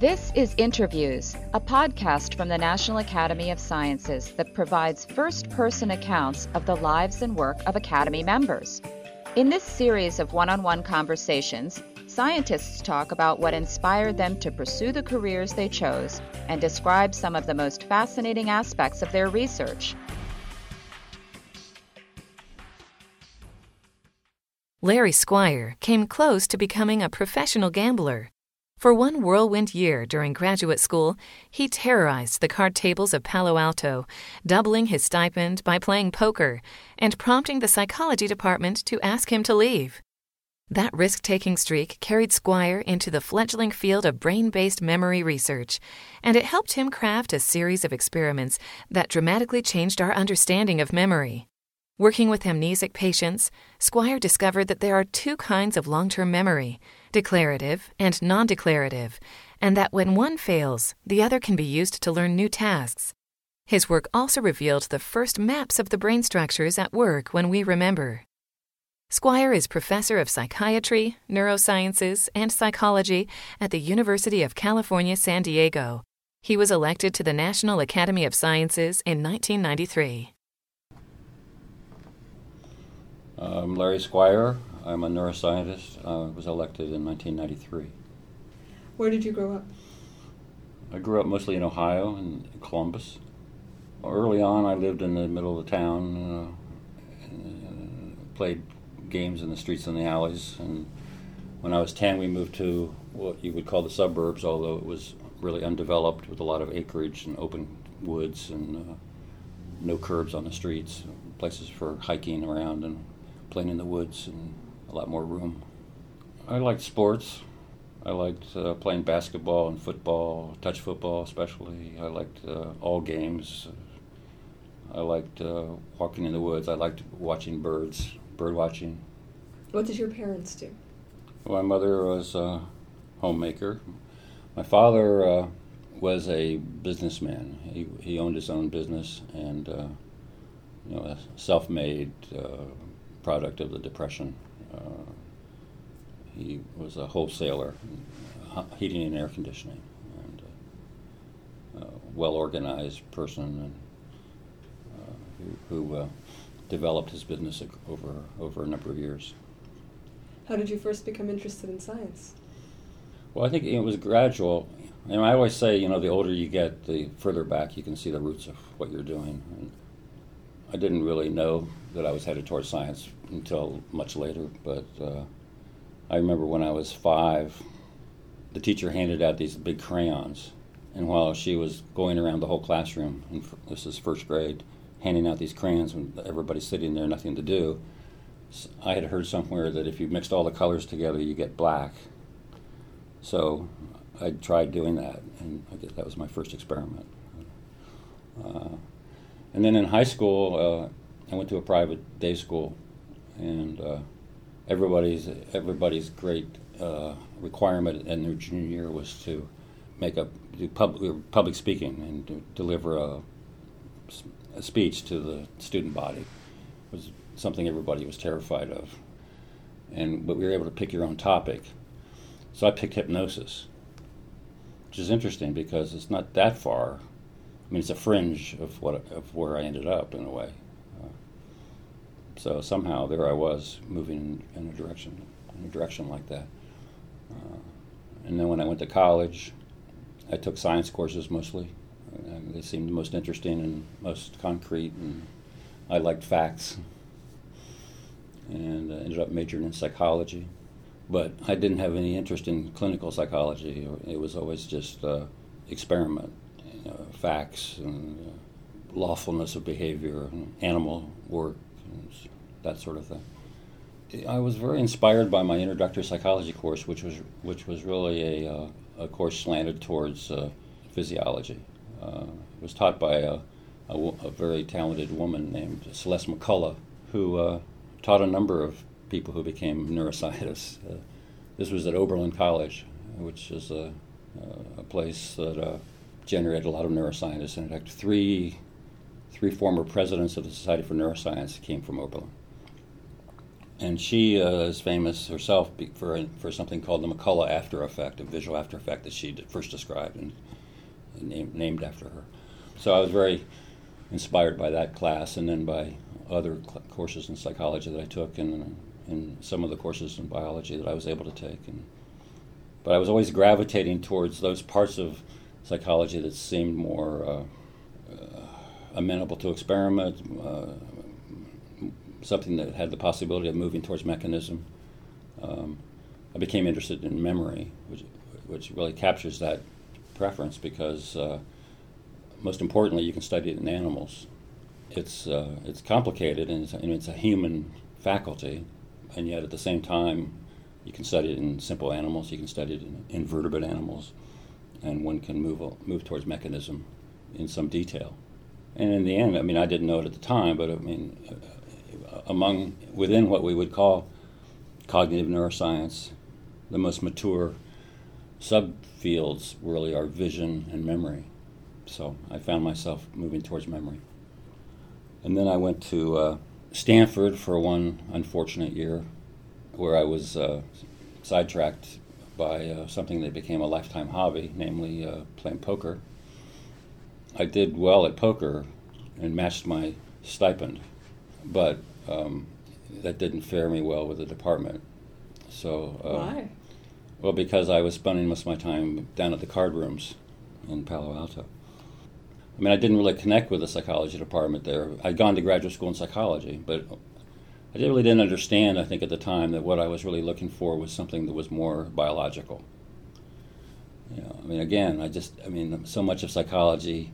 This is Interviews, a podcast from the National Academy of Sciences that provides first person accounts of the lives and work of Academy members. In this series of one on one conversations, scientists talk about what inspired them to pursue the careers they chose and describe some of the most fascinating aspects of their research. Larry Squire came close to becoming a professional gambler. For one whirlwind year during graduate school, he terrorized the card tables of Palo Alto, doubling his stipend by playing poker and prompting the psychology department to ask him to leave. That risk taking streak carried Squire into the fledgling field of brain based memory research, and it helped him craft a series of experiments that dramatically changed our understanding of memory. Working with amnesic patients, Squire discovered that there are two kinds of long term memory declarative and non declarative, and that when one fails, the other can be used to learn new tasks. His work also revealed the first maps of the brain structures at work when we remember. Squire is professor of psychiatry, neurosciences, and psychology at the University of California, San Diego. He was elected to the National Academy of Sciences in 1993. I'm Larry Squire. I'm a neuroscientist. I was elected in 1993. Where did you grow up? I grew up mostly in Ohio and Columbus. Early on, I lived in the middle of the town, uh, and played games in the streets and the alleys. And when I was 10, we moved to what you would call the suburbs, although it was really undeveloped with a lot of acreage and open woods and uh, no curbs on the streets, places for hiking around and playing in the woods and a lot more room. I liked sports. I liked uh, playing basketball and football, touch football especially. I liked uh, all games. I liked uh, walking in the woods. I liked watching birds, bird watching. What did your parents do? My mother was a homemaker. My father uh, was a businessman. He, he owned his own business and, uh, you know, a self-made uh, product of the Depression. Uh, he was a wholesaler, uh, heating and air conditioning, and uh, a well organized person and, who, who developed his business over, over a number of years. How did you first become interested in science? Well, I think it was gradual. And I always say, you know, the older you get, the further back you can see the roots of what you're doing. And I didn't really know that I was headed towards science until much later, but uh, I remember when I was five, the teacher handed out these big crayons, and while she was going around the whole classroom, and this is first grade, handing out these crayons when everybody's sitting there, nothing to do, I had heard somewhere that if you mixed all the colors together, you get black. So I tried doing that, and I guess that was my first experiment. Uh, and then in high school, uh, I went to a private day school, and uh, everybody's everybody's great uh, requirement in their junior year was to make a do public public speaking and deliver a, a speech to the student body. It was something everybody was terrified of, and but we were able to pick your own topic. So I picked hypnosis, which is interesting because it's not that far I mean, it's a fringe of what of where I ended up in a way. Uh, so somehow there I was moving in, a direction in a direction like that. Uh, and then when I went to college, I took science courses mostly. And they seemed the most interesting and most concrete, and I liked facts. And uh, ended up majoring in psychology, but I didn't have any interest in clinical psychology. It was always just uh, experiment facts and uh, lawfulness of behavior and animal work and that sort of thing. I was very inspired by my introductory psychology course, which was which was really a, uh, a course slanted towards uh, physiology. Uh, it was taught by a, a, a, very talented woman named Celeste McCullough, who uh, taught a number of people who became neuroscientists. this was at Oberlin College, which is a, a place that generated a lot of neuroscientists. And In fact, three, three former presidents of the Society for Neuroscience came from Oberlin. and she uh, is famous herself for for something called the McCullough after effect, a visual after effect that she first described and, and named, named after her. So I was very inspired by that class, and then by other cl- courses in psychology that I took, and, and some of the courses in biology that I was able to take. And, but I was always gravitating towards those parts of psychology that seemed more uh, uh, amenable to experiment, uh, something that had the possibility of moving towards mechanism. Um, I became interested in memory, which, which really captures that preference because, uh, most importantly, you can study it in animals. It's, uh, it's complicated and it's, and it's a human faculty, and yet at the same time, you can study it in simple animals, you can study it in invertebrate animals, and one can move, move towards mechanism in some detail. And in the end, I mean, I didn't know it at the time, but I mean, among within what we would call cognitive neuroscience, the most mature subfields really are vision and memory. So I found myself moving towards memory. And then I went to uh, Stanford for one unfortunate year where I was uh, sidetracked by uh, something that became a lifetime hobby, namely uh, playing poker. I did well at poker and matched my stipend, but um, that didn't fare me well with the department. So uh, why? Well, because I was spending most of my time down at the card rooms in Palo Alto. I mean, I didn't really connect with the psychology department there. I'd gone to graduate school in psychology, but I really didn't understand, I think, at the time that what I was really looking for was something that was more biological. You know, I mean, again, I just, I mean, so much of psychology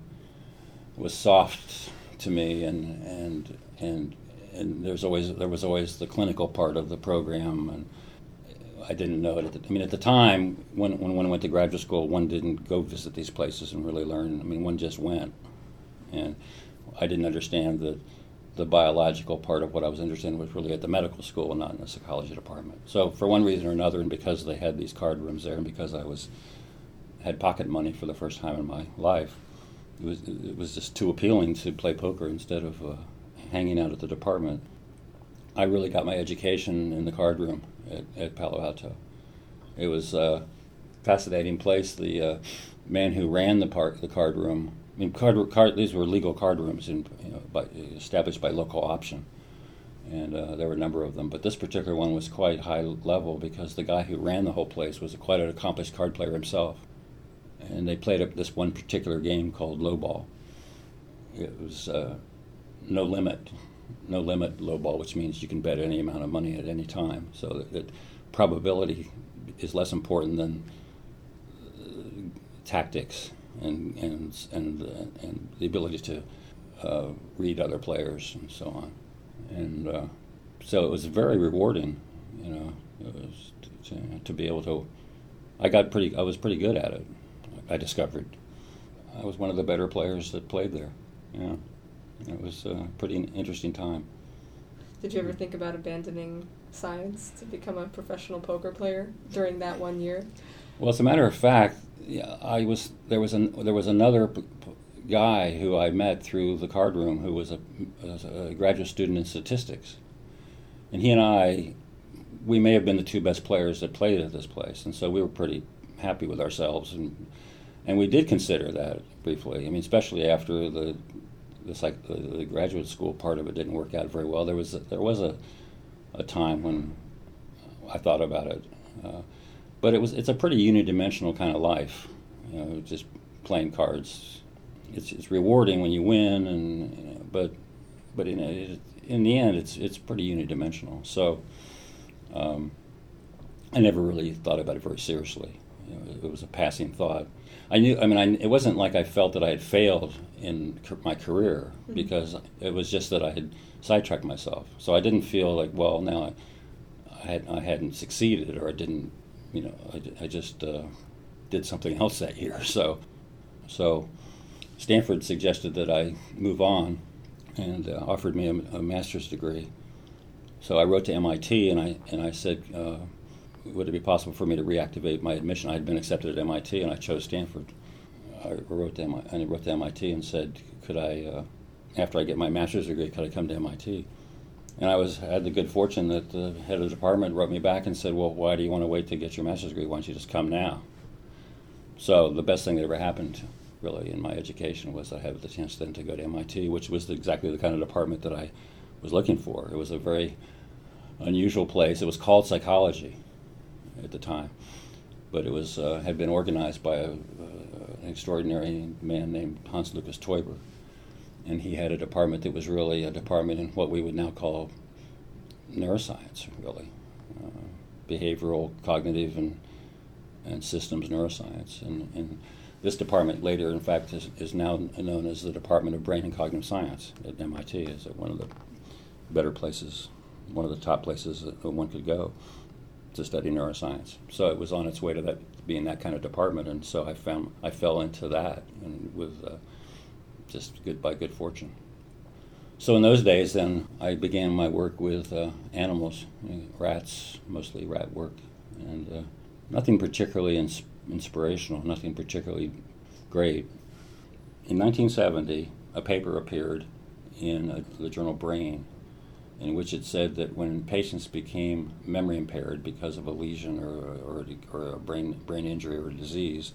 was soft to me, and and and and there's always there was always the clinical part of the program, and I didn't know it. The, I mean, at the time when when one went to graduate school, one didn't go visit these places and really learn. I mean, one just went, and I didn't understand that the biological part of what I was interested in was really at the medical school and not in the psychology department. So for one reason or another, and because they had these card rooms there, and because I was had pocket money for the first time in my life, it was it was just too appealing to play poker instead of uh, hanging out at the department. I really got my education in the card room at, at Palo Alto. It was a fascinating place. The uh, man who ran the part the card room, I mean, card, card, these were legal card rooms in, you know, by, established by local option, and uh, there were a number of them. But this particular one was quite high level because the guy who ran the whole place was a, quite an accomplished card player himself, and they played up this one particular game called lowball. It was uh, no limit, no limit low ball, which means you can bet any amount of money at any time. So that, that probability is less important than uh, tactics and and and uh, and the ability to uh, read other players and so on. And uh, so it was very rewarding, you know, It to, to be able to. I got pretty. I was pretty good at it. I discovered. I was one of the better players that played there. Yeah. It was a pretty interesting time. Did you ever think about abandoning science to become a professional poker player during that one year? Well, as a matter of fact, I was there was an there was another guy who I met through the card room who was a, a graduate student in statistics, and he and I, we may have been the two best players that played at this place, and so we were pretty happy with ourselves, and and we did consider that briefly. I mean, especially after the the, psych, the, the, graduate school part of it didn't work out very well. There was a, there was a, a time when I thought about it, uh, but it was it's a pretty unidimensional kind of life, you know, just playing cards. It's, it's rewarding when you win, and you know, but but in it, in the end, it's it's pretty unidimensional. So um, I never really thought about it very seriously. You know, it was a passing thought. I knew. I mean, I, it wasn't like I felt that I had failed in my career mm-hmm. because it was just that I had sidetracked myself. So I didn't feel like, well, now I, I, had, I hadn't succeeded or I didn't, you know, I, I just uh, did something else that year. So, so Stanford suggested that I move on and uh, offered me a, a, master's degree. So I wrote to MIT and I and I said. Uh, would it be possible for me to reactivate my admission? I had been accepted at MIT, and I chose Stanford. I wrote to MIT, I wrote to MIT and said, could I, uh, after I get my master's degree, could I come to MIT? And I was had the good fortune that the head of the department wrote me back and said, "Well, why do you want to wait to get your master's degree? Why don't you just come now?" So the best thing that ever happened, really, in my education was I had the chance then to go to MIT, which was exactly the kind of department that I was looking for. It was a very unusual place. It was called psychology at the time, but it was uh, had been organized by a, uh, an extraordinary man named Hans Lukas Teuber and he had a department that was really a department in what we would now call neuroscience, really, uh, behavioral, cognitive, and and systems neuroscience. And, and this department later, in fact, is, is now known as the Department of Brain and Cognitive Science at MIT. Is one of the better places, one of the top places that one could go to study neuroscience. So it was on its way to that being that kind of department, and so I found I fell into that, and with uh, just good by good fortune. So in those days, then I began my work with uh, animals, rats, mostly rat work, and uh, nothing particularly ins- inspirational, nothing particularly great. In 1970, a paper appeared in uh, the journal Brain, in which it said that when patients became memory impaired because of a lesion or, or, or a brain, brain injury or disease,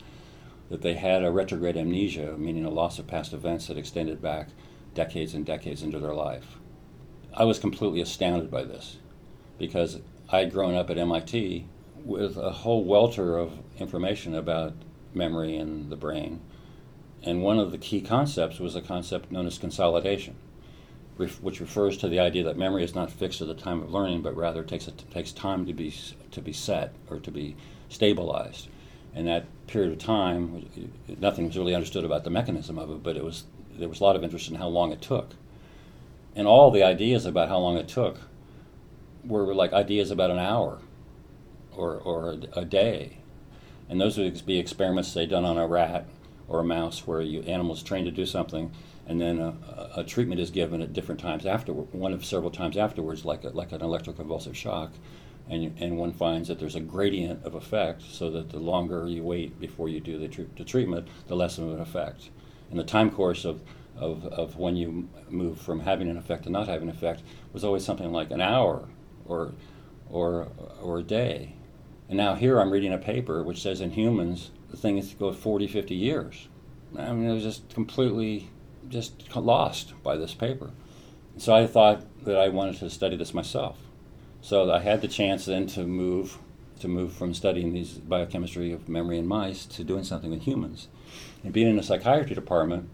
that they had a retrograde amnesia, meaning a loss of past events that extended back decades and decades into their life. I was completely astounded by this because I had grown up at MIT with a whole welter of information about memory and the brain. And one of the key concepts was a concept known as consolidation, which refers to the idea that memory is not fixed at the time of learning, but rather takes, takes time to be, to be set or to be stabilized in that period of time, nothing was really understood about the mechanism of it, but it was there was a lot of interest in how long it took, and all the ideas about how long it took were like ideas about an hour, or or a, a day, and those would be experiments say done on a rat or a mouse where you animals trained to do something, and then a, a treatment is given at different times after one of several times afterwards, like a, like an electroconvulsive shock, and, and one finds that there's a gradient of effect so that the longer you wait before you do the, tr- the treatment, the less of an effect. And the time course of, of, of when you move from having an effect to not having an effect was always something like an hour or, or, or a day. And now here I'm reading a paper which says in humans the thing is to go 40, 50 years. I mean, I was just completely just lost by this paper. So I thought that I wanted to study this myself. So I had the chance then to move to move from studying these biochemistry of memory in mice to doing something with humans. And being in a psychiatry department,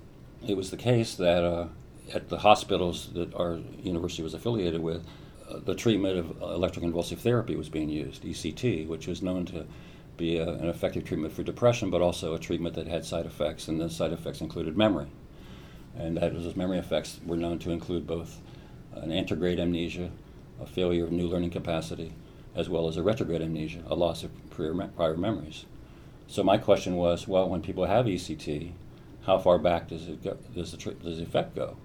it was the case that uh, at the hospitals that our university was affiliated with, uh, the treatment of electroconvulsive therapy was being used, ECT, which was known to be a, an effective treatment for depression, but also a treatment that had side effects, and the side effects included memory. And that those memory effects were known to include both an anterograde amnesia, a failure of new learning capacity, as well as a retrograde amnesia, a loss of prior, prior memories. So my question was, well, when people have ECT, how far back does it go, does the does the effect go?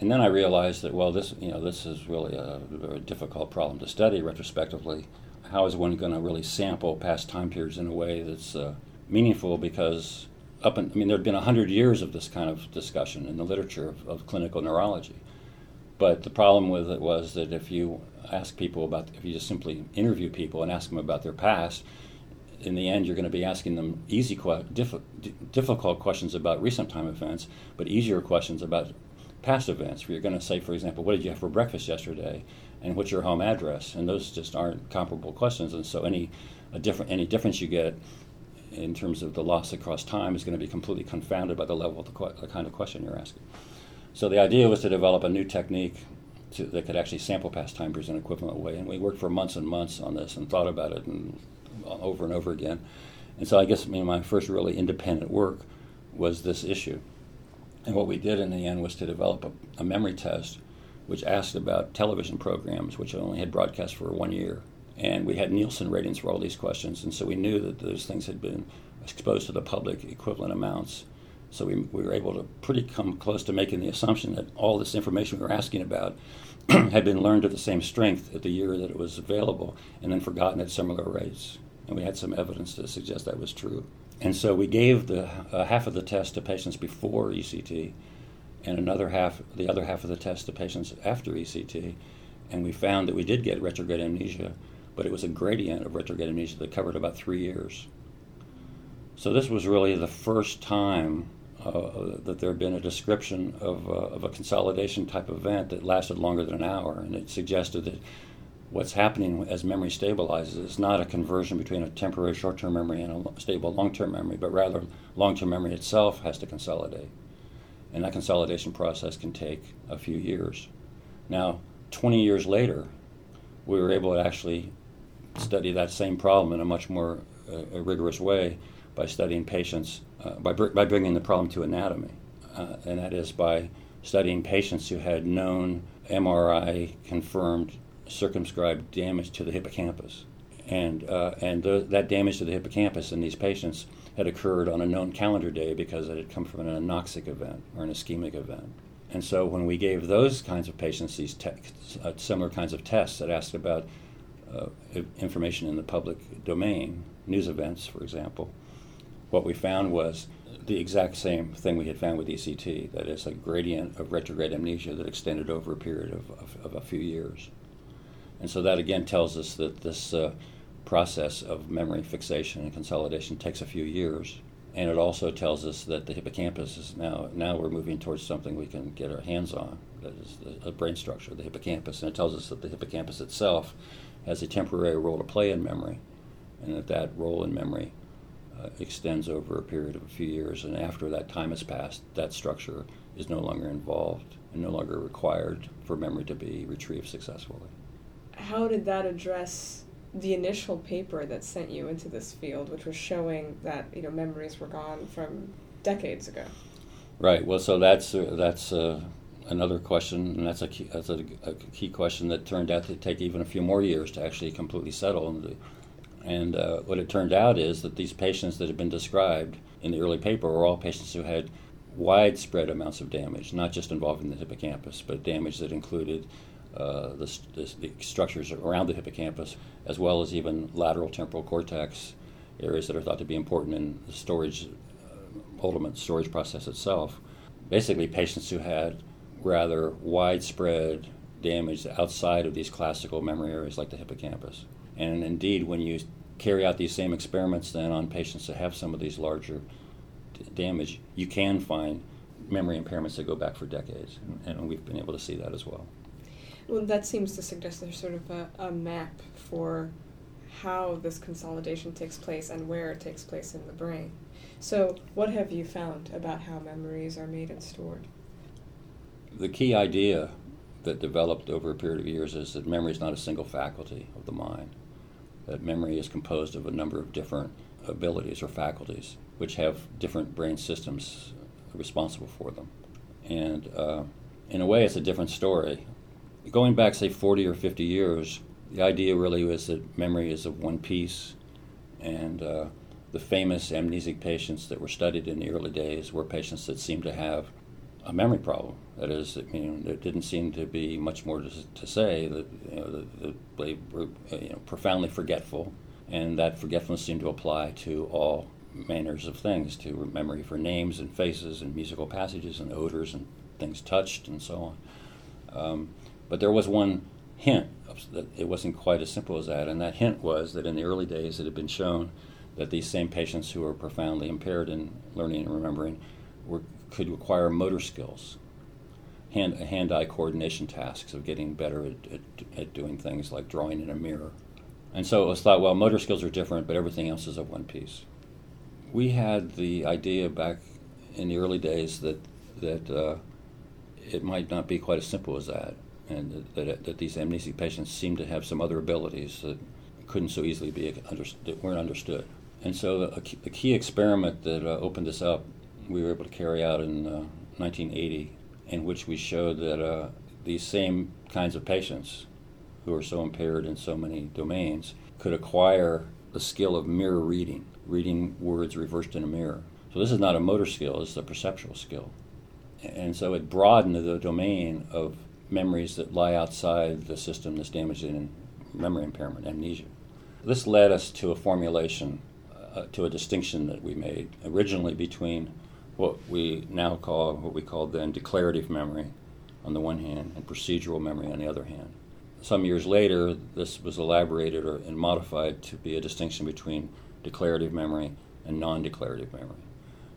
And then I realized that well, this you know this is really a very difficult problem to study retrospectively. How is one going to really sample past time periods in a way that's uh, meaningful? Because up in, I mean, there had been hundred years of this kind of discussion in the literature of, of clinical neurology. But the problem with it was that if you ask people about, if you just simply interview people and ask them about their past, in the end, you're going to be asking them easy, diff, difficult questions about recent time events, but easier questions about past events. Where you're going to say, for example, what did you have for breakfast yesterday, and what's your home address? And those just aren't comparable questions. And so any a different any difference you get in terms of the loss across time is going to be completely confounded by the level of the, the kind of question you're asking. So the idea was to develop a new technique to, that could actually sample past time periods in equivalent way. And we worked for months and months on this and thought about it and uh, over and over again. And so I guess I mean, my first really independent work was this issue. And what we did in the end was to develop a, a memory test which asked about television programs which only had broadcast for one year. And we had Nielsen ratings for all these questions, and so we knew that those things had been exposed to the public equivalent amounts. So we, we were able to pretty come close to making the assumption that all this information we were asking about had been learned at the same strength at the year that it was available and then forgotten at similar rates. And we had some evidence to suggest that was true. And so we gave the uh, half of the test to patients before ECT and another half, the other half of the test to patients after ECT. And we found that we did get retrograde amnesia, but it was a gradient of retrograde amnesia that covered about three years. So this was really the first time uh, that there had been a description of, uh, of a consolidation type event that lasted longer than an hour, and it suggested that what's happening as memory stabilizes is not a conversion between a temporary short-term memory and a stable long-term memory, but rather long-term memory itself has to consolidate, and that consolidation process can take a few years. Now, 20 years later, we were able to actually study that same problem in a much more uh, rigorous way by studying patients, uh, by, br- by bringing the problem to anatomy, uh, and that is by studying patients who had known MRI confirmed circumscribed damage to the hippocampus. And, uh, and that damage to the hippocampus in these patients had occurred on a known calendar day because it had come from an anoxic event or an ischemic event. And so when we gave those kinds of patients these te- uh, similar kinds of tests that asked about uh, information in the public domain, news events, for example, what we found was the exact same thing we had found with ECT that is, a gradient of retrograde amnesia that extended over a period of, of, of a few years. And so that again tells us that this uh, process of memory fixation and consolidation takes a few years. And it also tells us that the hippocampus is now, now we're moving towards something we can get our hands on, that is the brain structure, the hippocampus. And it tells us that the hippocampus itself has a temporary role to play in memory, and that that role in memory extends over a period of a few years, and after that time has passed, that structure is no longer involved and no longer required for memory to be retrieved successfully. How did that address the initial paper that sent you into this field, which was showing that you know memories were gone from decades ago? Right. Well, so that's uh, that's uh, another question, and that's a key, that's a, a, key question that turned out to take even a few more years to actually completely settle. And, and uh, what it turned out is that these patients that had been described in the early paper were all patients who had widespread amounts of damage, not just involving the hippocampus, but damage that included uh, the, the, the, structures around the hippocampus, as well as even lateral temporal cortex areas that are thought to be important in the storage, uh, ultimate storage process itself. Basically, patients who had rather widespread damage outside of these classical memory areas like the hippocampus. And indeed, when you carry out these same experiments then on patients that have some of these larger d- damage, you can find memory impairments that go back for decades. And, and, we've been able to see that as well. Well, that seems to suggest there's sort of a, a map for how this consolidation takes place and where it takes place in the brain. So, what have you found about how memories are made and stored? the key idea that developed over a period of years is that memory is not a single faculty of the mind. That memory is composed of a number of different abilities or faculties, which have different brain systems responsible for them. And uh, in a way, it's a different story. Going back, say, 40 or 50 years, the idea really was that memory is of one piece, and uh, the famous amnesic patients that were studied in the early days were patients that seemed to have a memory problem. That is, I mean, there didn't seem to be much more to, to say. That you know, the, the, they were you know, profoundly forgetful, and that forgetfulness seemed to apply to all manners of things, to memory for names and faces and musical passages and odors and things touched and so on. Um, but there was one hint that it wasn't quite as simple as that, and that hint was that in the early days it had been shown that these same patients who were profoundly impaired in learning and remembering were could require motor skills, hand hand eye coordination tasks of getting better at, at, at, doing things like drawing in a mirror. And so it was thought, well, motor skills are different, but everything else is of one piece. We had the idea back in the early days that that uh, it might not be quite as simple as that, and that, that, that these amnesic patients seem to have some other abilities that couldn't so easily be understood, that weren't understood. And so the key experiment that uh, opened this up we were able to carry out in uh, 1980, in which we showed that uh, these same kinds of patients who are so impaired in so many domains could acquire the skill of mirror reading, reading words reversed in a mirror. So this is not a motor skill, it's a perceptual skill. And so it broadened the domain of memories that lie outside the system that's damaged in memory impairment, amnesia. This led us to a formulation, uh, to a distinction that we made originally between what we now call, what we called then declarative memory on the one hand, and procedural memory on the other hand. some years later, this was elaborated or, and modified to be a distinction between declarative memory and non declarative memory.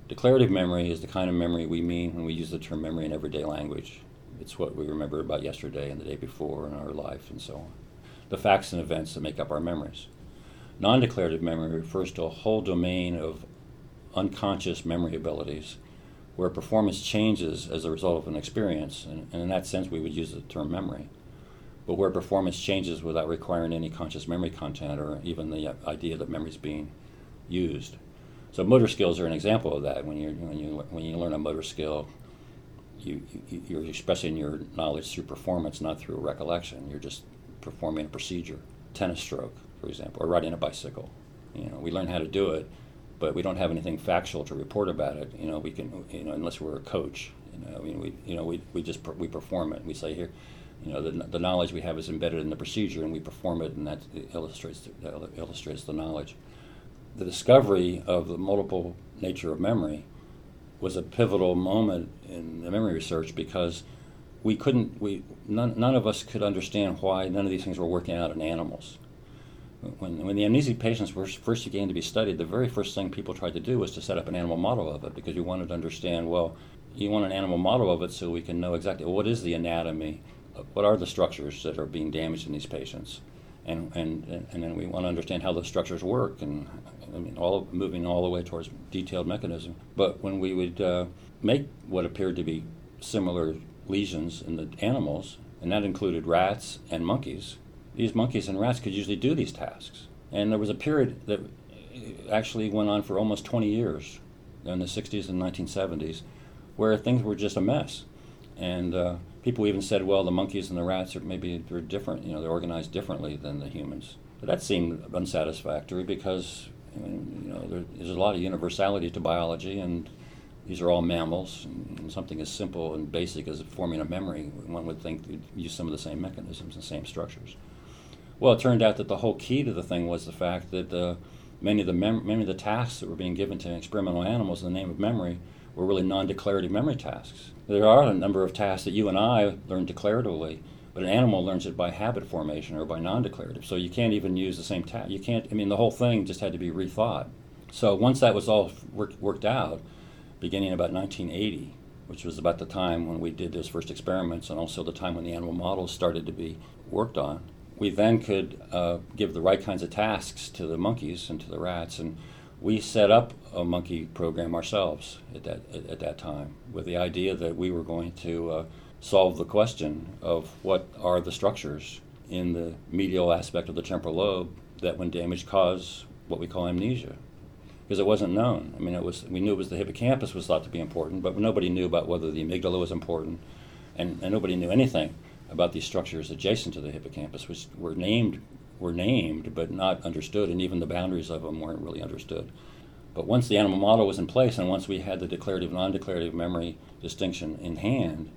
Declarative memory is the kind of memory we mean when we use the term memory in everyday language. It's what we remember about yesterday and the day before in our life and so on. The facts and events that make up our memories. Non declarative memory refers to a whole domain of unconscious memory abilities where performance changes as a result of an experience, and, and in that sense, we would use the term memory. But where performance changes without requiring any conscious memory content or even the idea that memory is being used. So motor skills are an example of that. When you when you when you learn a motor skill, you, you are expressing your knowledge through performance, not through recollection. You're just performing a procedure, tennis stroke, for example, or riding a bicycle. You know, we learn how to do it, but we don't have anything factual to report about it. You know, we can, you know, unless we're a coach. You know, I mean, we, you know, we, we just we perform it. We say here, you know, the, the knowledge we have is embedded in the procedure, and we perform it, and that illustrates the, illustrates the knowledge. The discovery of the multiple nature of memory was a pivotal moment in the memory research because we couldn't we none, none of us could understand why none of these things were working out in animals when, when the amnesic patients were first began to be studied, the very first thing people tried to do was to set up an animal model of it because you wanted to understand, well, you want an animal model of it so we can know exactly what is the anatomy, what are the structures that are being damaged in these patients, and and and then we want to understand how the structures work, and I mean, all moving all the way towards detailed mechanism. But when we would uh, make what appeared to be similar lesions in the animals, and that included rats and monkeys, these monkeys and rats could usually do these tasks. And there was a period that actually went on for almost 20 years in the 60s and 1970s where things were just a mess. And uh, people even said, well, the monkeys and the rats are maybe they're different, you know, they're organized differently than the humans. But that seemed unsatisfactory because you know, there, there's a lot of universality to biology, and these are all mammals. And something as simple and basic as forming a memory, one would think would use some of the same mechanisms and same structures. Well, it turned out that the whole key to the thing was the fact that uh, many of the mem- many of the tasks that were being given to experimental animals in the name of memory were really non-declarative memory tasks. There are a number of tasks that you and I learn declaratively, but an animal learns it by habit formation or by non-declarative. So you can't even use the same task. You can't. I mean, the whole thing just had to be rethought. So once that was all work, worked out, beginning about 1980, which was about the time when we did those first experiments, and also the time when the animal models started to be worked on we then could uh, give the right kinds of tasks to the monkeys and to the rats, and we set up a monkey program ourselves at that at, at that time with the idea that we were going to uh, solve the question of what are the structures in the medial aspect of the temporal lobe that, when damaged, cause what we call amnesia. Because it wasn't known. I mean, it was we knew it was the hippocampus was thought to be important, but nobody knew about whether the amygdala was important, and, and nobody knew anything about these structures adjacent to the hippocampus, which were named were named but not understood, and even the boundaries of them weren't really understood. But once the animal model was in place, and once we had the declarative non-declarative memory distinction in hand,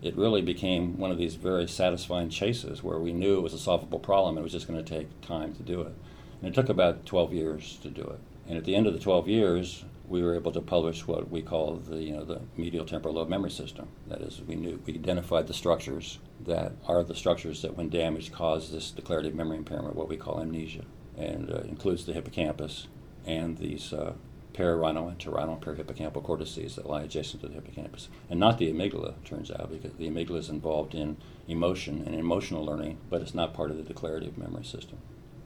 it really became one of these very satisfying chases where we knew it was a solvable problem. It was just going to take time to do it, and it took about 12 years to do it. And at the end of the 12 years, we were able to publish what we call the you know the medial temporal lobe memory system. That is, we knew we identified the structures that are the structures that, when damaged, cause this declarative memory impairment, what we call amnesia, and uh, includes the hippocampus and these uh, entorhinal and parahippocampal cortices that lie adjacent to the hippocampus, and not the amygdala. Turns out because the amygdala is involved in emotion and emotional learning, but it's not part of the declarative memory system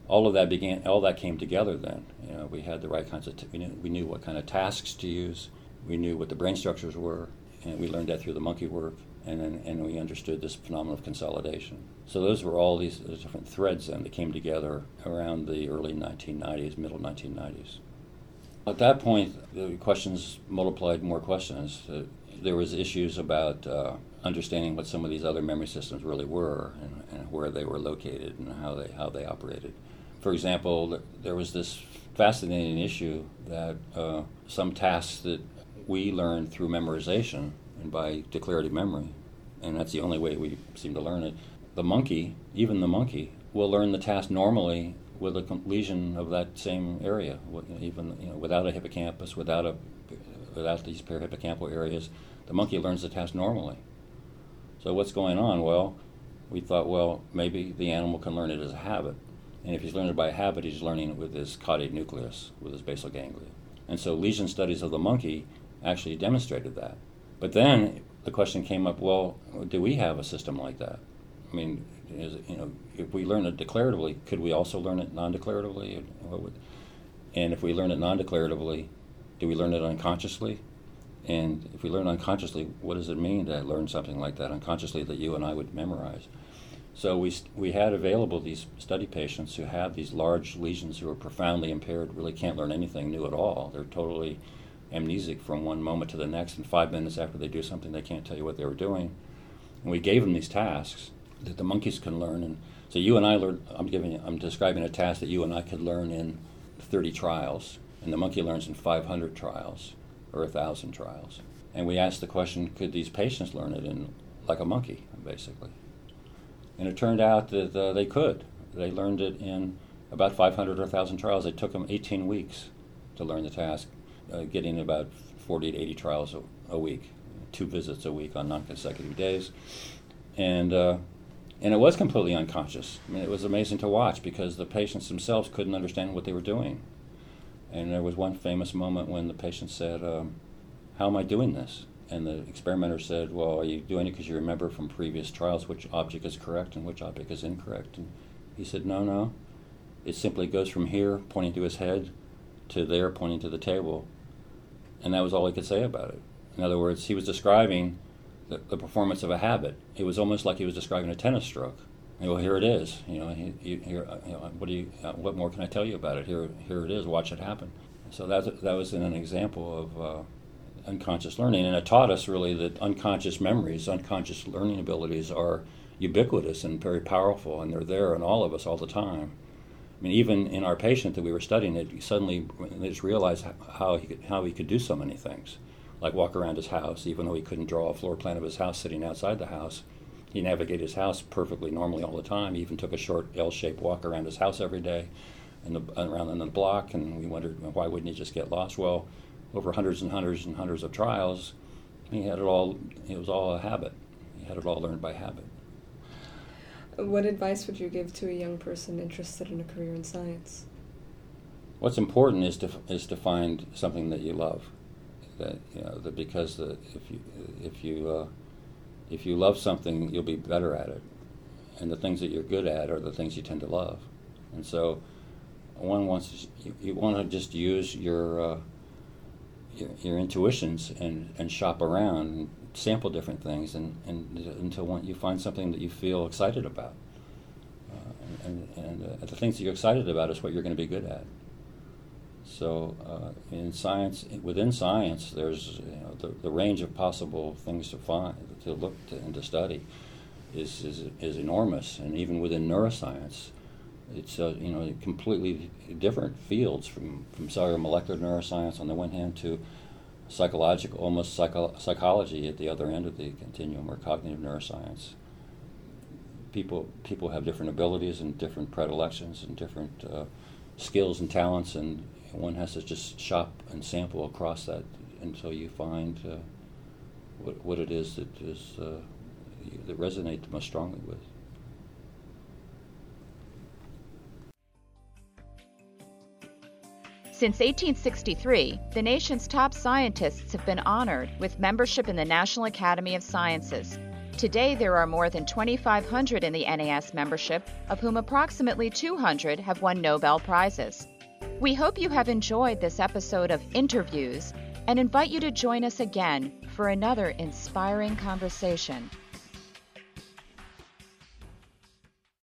all of that began all that came together then. You know we had the right kinds of t- we, knew, we knew what kind of tasks to use. We knew what the brain structures were and we learned that through the monkey work and then, and we understood this phenomenon of consolidation. So those were all these different threads then that came together around the early 1990s middle 1990s at that point the questions multiplied more questions. Uh, there was issues about uh, understanding what some of these other memory systems really were and, and, where they were located and how they how they operated for example, there was this fascinating issue that uh, some tasks that we learn through memorization and by declarative memory, and that's the only way we seem to learn it. The monkey, even the monkey, will learn the task normally with a lesion of that same area, even you know, without a hippocampus, without a without these parahippocampal areas. The monkey learns the task normally. So what's going on? Well, we thought, well, maybe the animal can learn it as a habit. And if he's learning it by habit, he's learning it with his caudate nucleus, with his basal ganglia. And so lesion studies of the monkey actually demonstrated that. But then the question came up, well, do we have a system like that? I mean, is, you know, if we learn it declaratively, could we also learn it non-declaratively? And if we learn it non-declaratively, do we learn it unconsciously? And if we learn unconsciously, what does it mean to learn something like that unconsciously that you and I would memorize? So we, we had available these study patients who have these large lesions who are profoundly impaired, really can't learn anything new at all. They're totally amnesic from one moment to the next, and five minutes after they do something, they can't tell you what they were doing. And we gave them these tasks that the monkeys can learn. And so you and I learn. I'm giving. I'm describing a task that you and I could learn in 30 trials, and the monkey learns in 500 trials or 1,000 trials. And we asked the question, could these patients learn it in like a monkey, basically? And it turned out that uh, they could. They learned it in about 500 or 1,000 trials. It took them 18 weeks to learn the task, uh, getting about 40 to 80 trials a, a, week, two visits a week on non-consecutive days. And uh, and it was completely unconscious. I mean, it was amazing to watch because the patients themselves couldn't understand what they were doing. And there was one famous moment when the patient said, um, How am I doing this? And the experimenter said, Well, are you doing it because you remember from previous trials which object is correct and which object is incorrect? And he said, No, no. It simply goes from here, pointing to his head, to there, pointing to the table. And that was all he could say about it. In other words, he was describing the, the, performance of a habit. It was almost like he was describing a tennis stroke. And, well, here it is. You know, he, here. Uh, you know, what do you? Uh, what more can I tell you about it? Here, here it is. Watch it happen. So that that was an example of uh, unconscious learning, and it taught us really that unconscious memories, unconscious learning abilities are ubiquitous and very powerful, and they're there in all of us all the time. I mean, even in our patient that we were studying, it suddenly they just realized how he could, how he could do so many things like walk around his house, even though he couldn't draw a floor plan of his house sitting outside the house. He navigated his house perfectly normally all the time. He even took a short L-shaped walk around his house every day, and around the block. And we wondered why wouldn't he just get lost? Well, over hundreds and hundreds and hundreds of trials, he had it all. It was all a habit. He had it all learned by habit. What advice would you give to a young person interested in a career in science? What's important is to is to find something that you love that you know that because the, if you if you uh, if you love something, you'll be better at it, and the things that you're good at are the things you tend to love, and so one wants to, you, you want to just use your, uh, your, your intuitions and and shop around and sample different things and, and until one, you find something that you feel excited about. Uh, and and uh, the things that you're excited about is what you're going to be good at. So uh, in science, within science, there's you know, the, the range of possible things to find, to look to, and to study, is, is is enormous. And even within neuroscience, it's uh, you know completely different fields from from cellular molecular neuroscience on the one hand to psychological, almost psycho- psychology at the other end of the continuum, or cognitive neuroscience. People people have different abilities and different predilections and different uh, skills and talents and one has to just shop and sample across that until you find uh, what, what it is that is uh, that resonate most strongly with. Since 1863, the nation's top scientists have been honored with membership in the National Academy of Sciences. Today, there are more than 2,500 in the NAS membership, of whom approximately 200 have won Nobel Prizes. We hope you have enjoyed this episode of Interviews and invite you to join us again for another inspiring conversation.